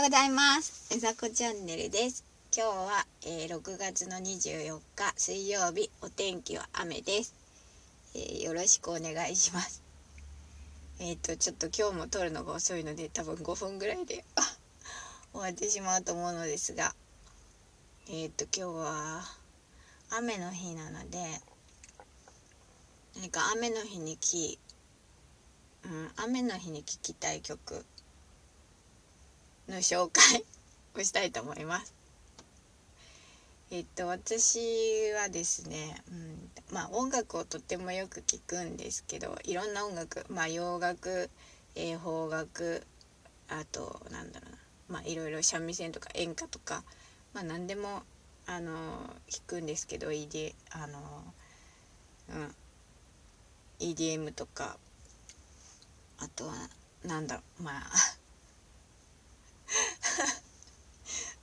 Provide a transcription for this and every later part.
ようございます。うさこチャンネルです。今日は、えー、6月の24日水曜日お天気は雨です、えー、よろしくお願いします。えっ、ー、とちょっと今日も撮るのが遅いので多分5分ぐらいで終わってしまうと思うのですが。えっ、と今日は雨の日なので何か雨の日にきうん、雨の日に聴きたい曲の紹介をしたいと思います。えっと私はですね、うん、まあ音楽をとってもよく聴くんですけどいろんな音楽まあ洋楽、えー、邦楽あとなんだろうなまあいろいろ三味線とか演歌とかまあ何でもあの弾くんですけど ED あのうん EDM とかあとはなんだろうまあ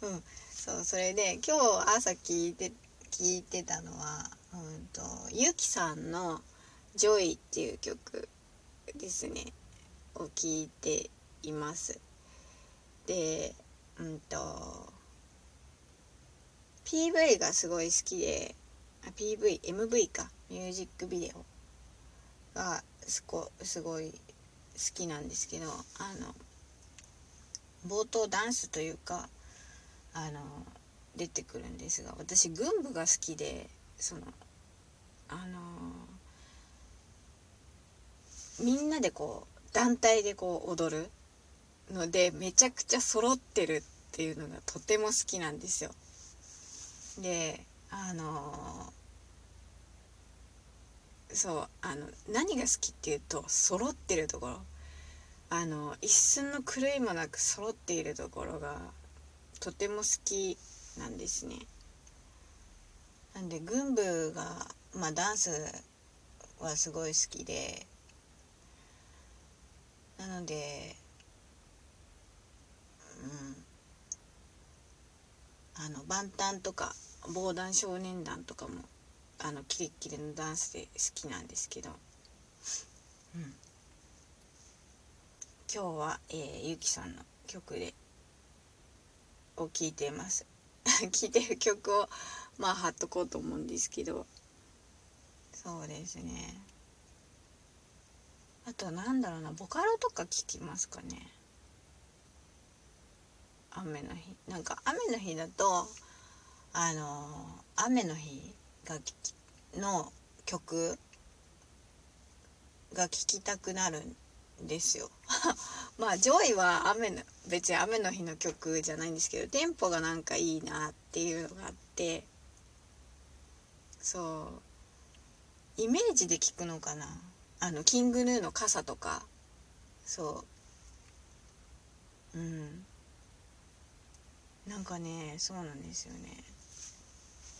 うん。そうそれで今日朝聞いて聞いてたのはうんと YUKIさんの「JOY」っていう曲ですね。を聞いています。でうんと PV がすごい好きで PVMV か。ミュージックビデオがすごすごい好きなんですけどあの冒頭ダンスというかあの出てくるんですが私軍部が好きでそのあのみんなでこう団体でこう踊るのでめちゃくちゃ揃ってるっていうのがとても好きなんですよ。であのそうあの何が好きっていうと揃ってるところあの一寸の狂いもなく揃っているところがとても好きなんですね。なんで軍部がまあダンスはすごい好きでなのでうんあの万端とか防弾少年団とかもあのキレッキレのダンスで好きなんですけど、うん、今日は、えー、ゆきさんの曲でを聴いています。聴いてる曲をまあ貼っとこうと思うんですけど。そうですね。あとなんだろうな。ボカロとか聴きますかね。雨の日。なんか雨の日だとあの雨の日がの曲が聴きたくなるんですよ。まあ JOYは雨の別に雨の日の曲じゃないんですけどテンポがなんかいいなっていうのがあってそう。イメージで聞くのかな？あのキングヌーの傘とか。そう。うん。なんかねそうなんですよね。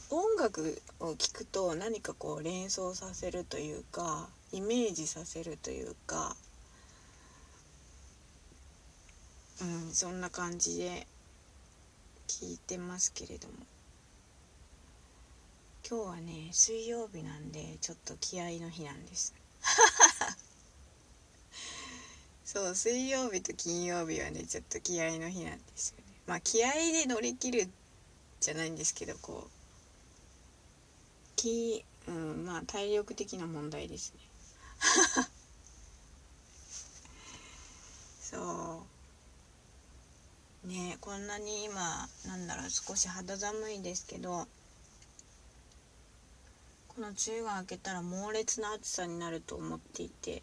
音楽を聴くと何かこう連想させるというかイメージさせるというかうん。そんな感じで聞いてますけれども。今日はね水曜日なんでちょっと気合の日なんです。そう水曜日と金曜日はねちょっと気合の日なんですよね。まあ気合で乗り切るじゃないんですけどこう気うんまあ体力的な問題ですね そうこんなに今なんだろう少し肌寒いですけどこの梅雨が明けたら猛烈な暑さになると思っていて。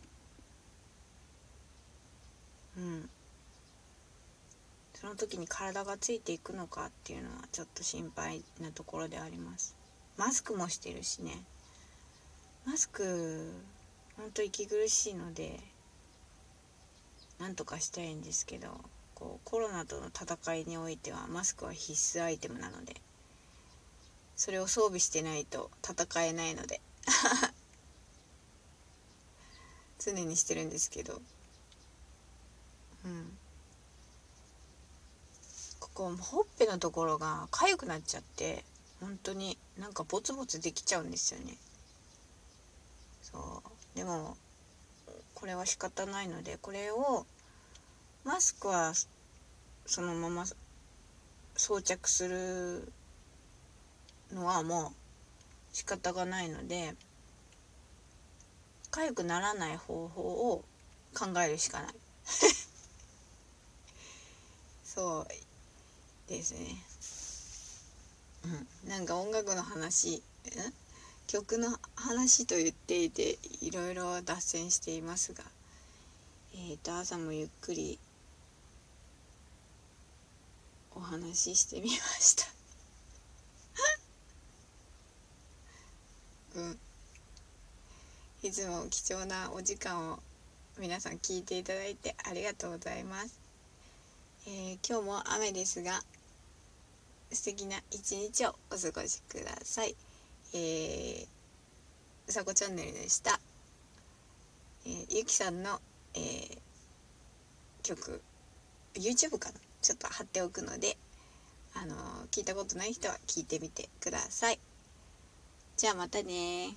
うん。その時に体がついていくのかっていうのはちょっと心配なところであります。マスクもしてるしね。マスクほんと息苦しいのでなんとかしたいんですけど。こうコロナとの戦いにおいてはマスクは必須アイテムなのでそれを装備してないと戦えないので 常にしてるんですけどうん。ここほっぺのところが痒くなっちゃって本当になんかボツボツできちゃうんですよね。そう。でもこれは仕方ないのでこれをマスクはそのまま装着するのはもう仕方がないので痒くならない方法を考えるしかない。そうですね。うん。なんか音楽の話曲の話と言っていていろいろ脱線していますがえーと朝もゆっくりおししてみました。うん。いつも貴重なお時間を皆さん聞いていただいてありがとうございます、えー、今日も雨ですが素敵な一日をお過ごしください。えー、うさこチャンネルでした、えー、ゆきさんの、えー、曲 YouTube かな？ちょっと貼っておくのであの聞いたことない人は聞いてみてください。じゃあまたね